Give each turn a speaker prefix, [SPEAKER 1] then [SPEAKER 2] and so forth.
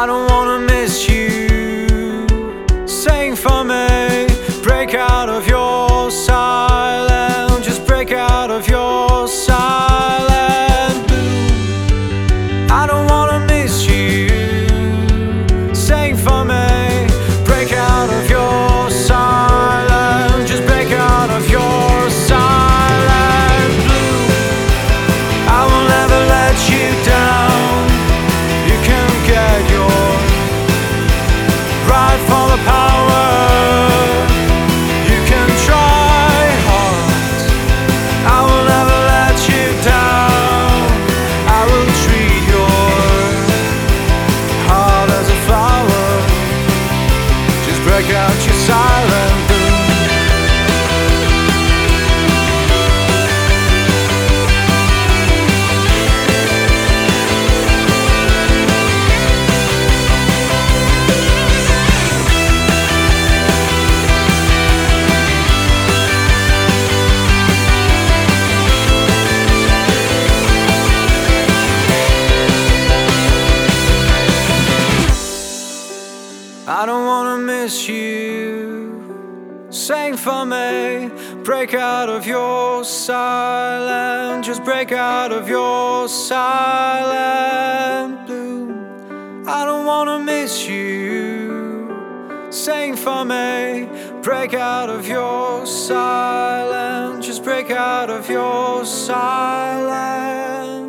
[SPEAKER 1] I don't want miss you. Sing for me, break out of your silence, just break out of your silent bloom. I don't wanna miss you. Sing for me, break out of your silence, just break out of your silence.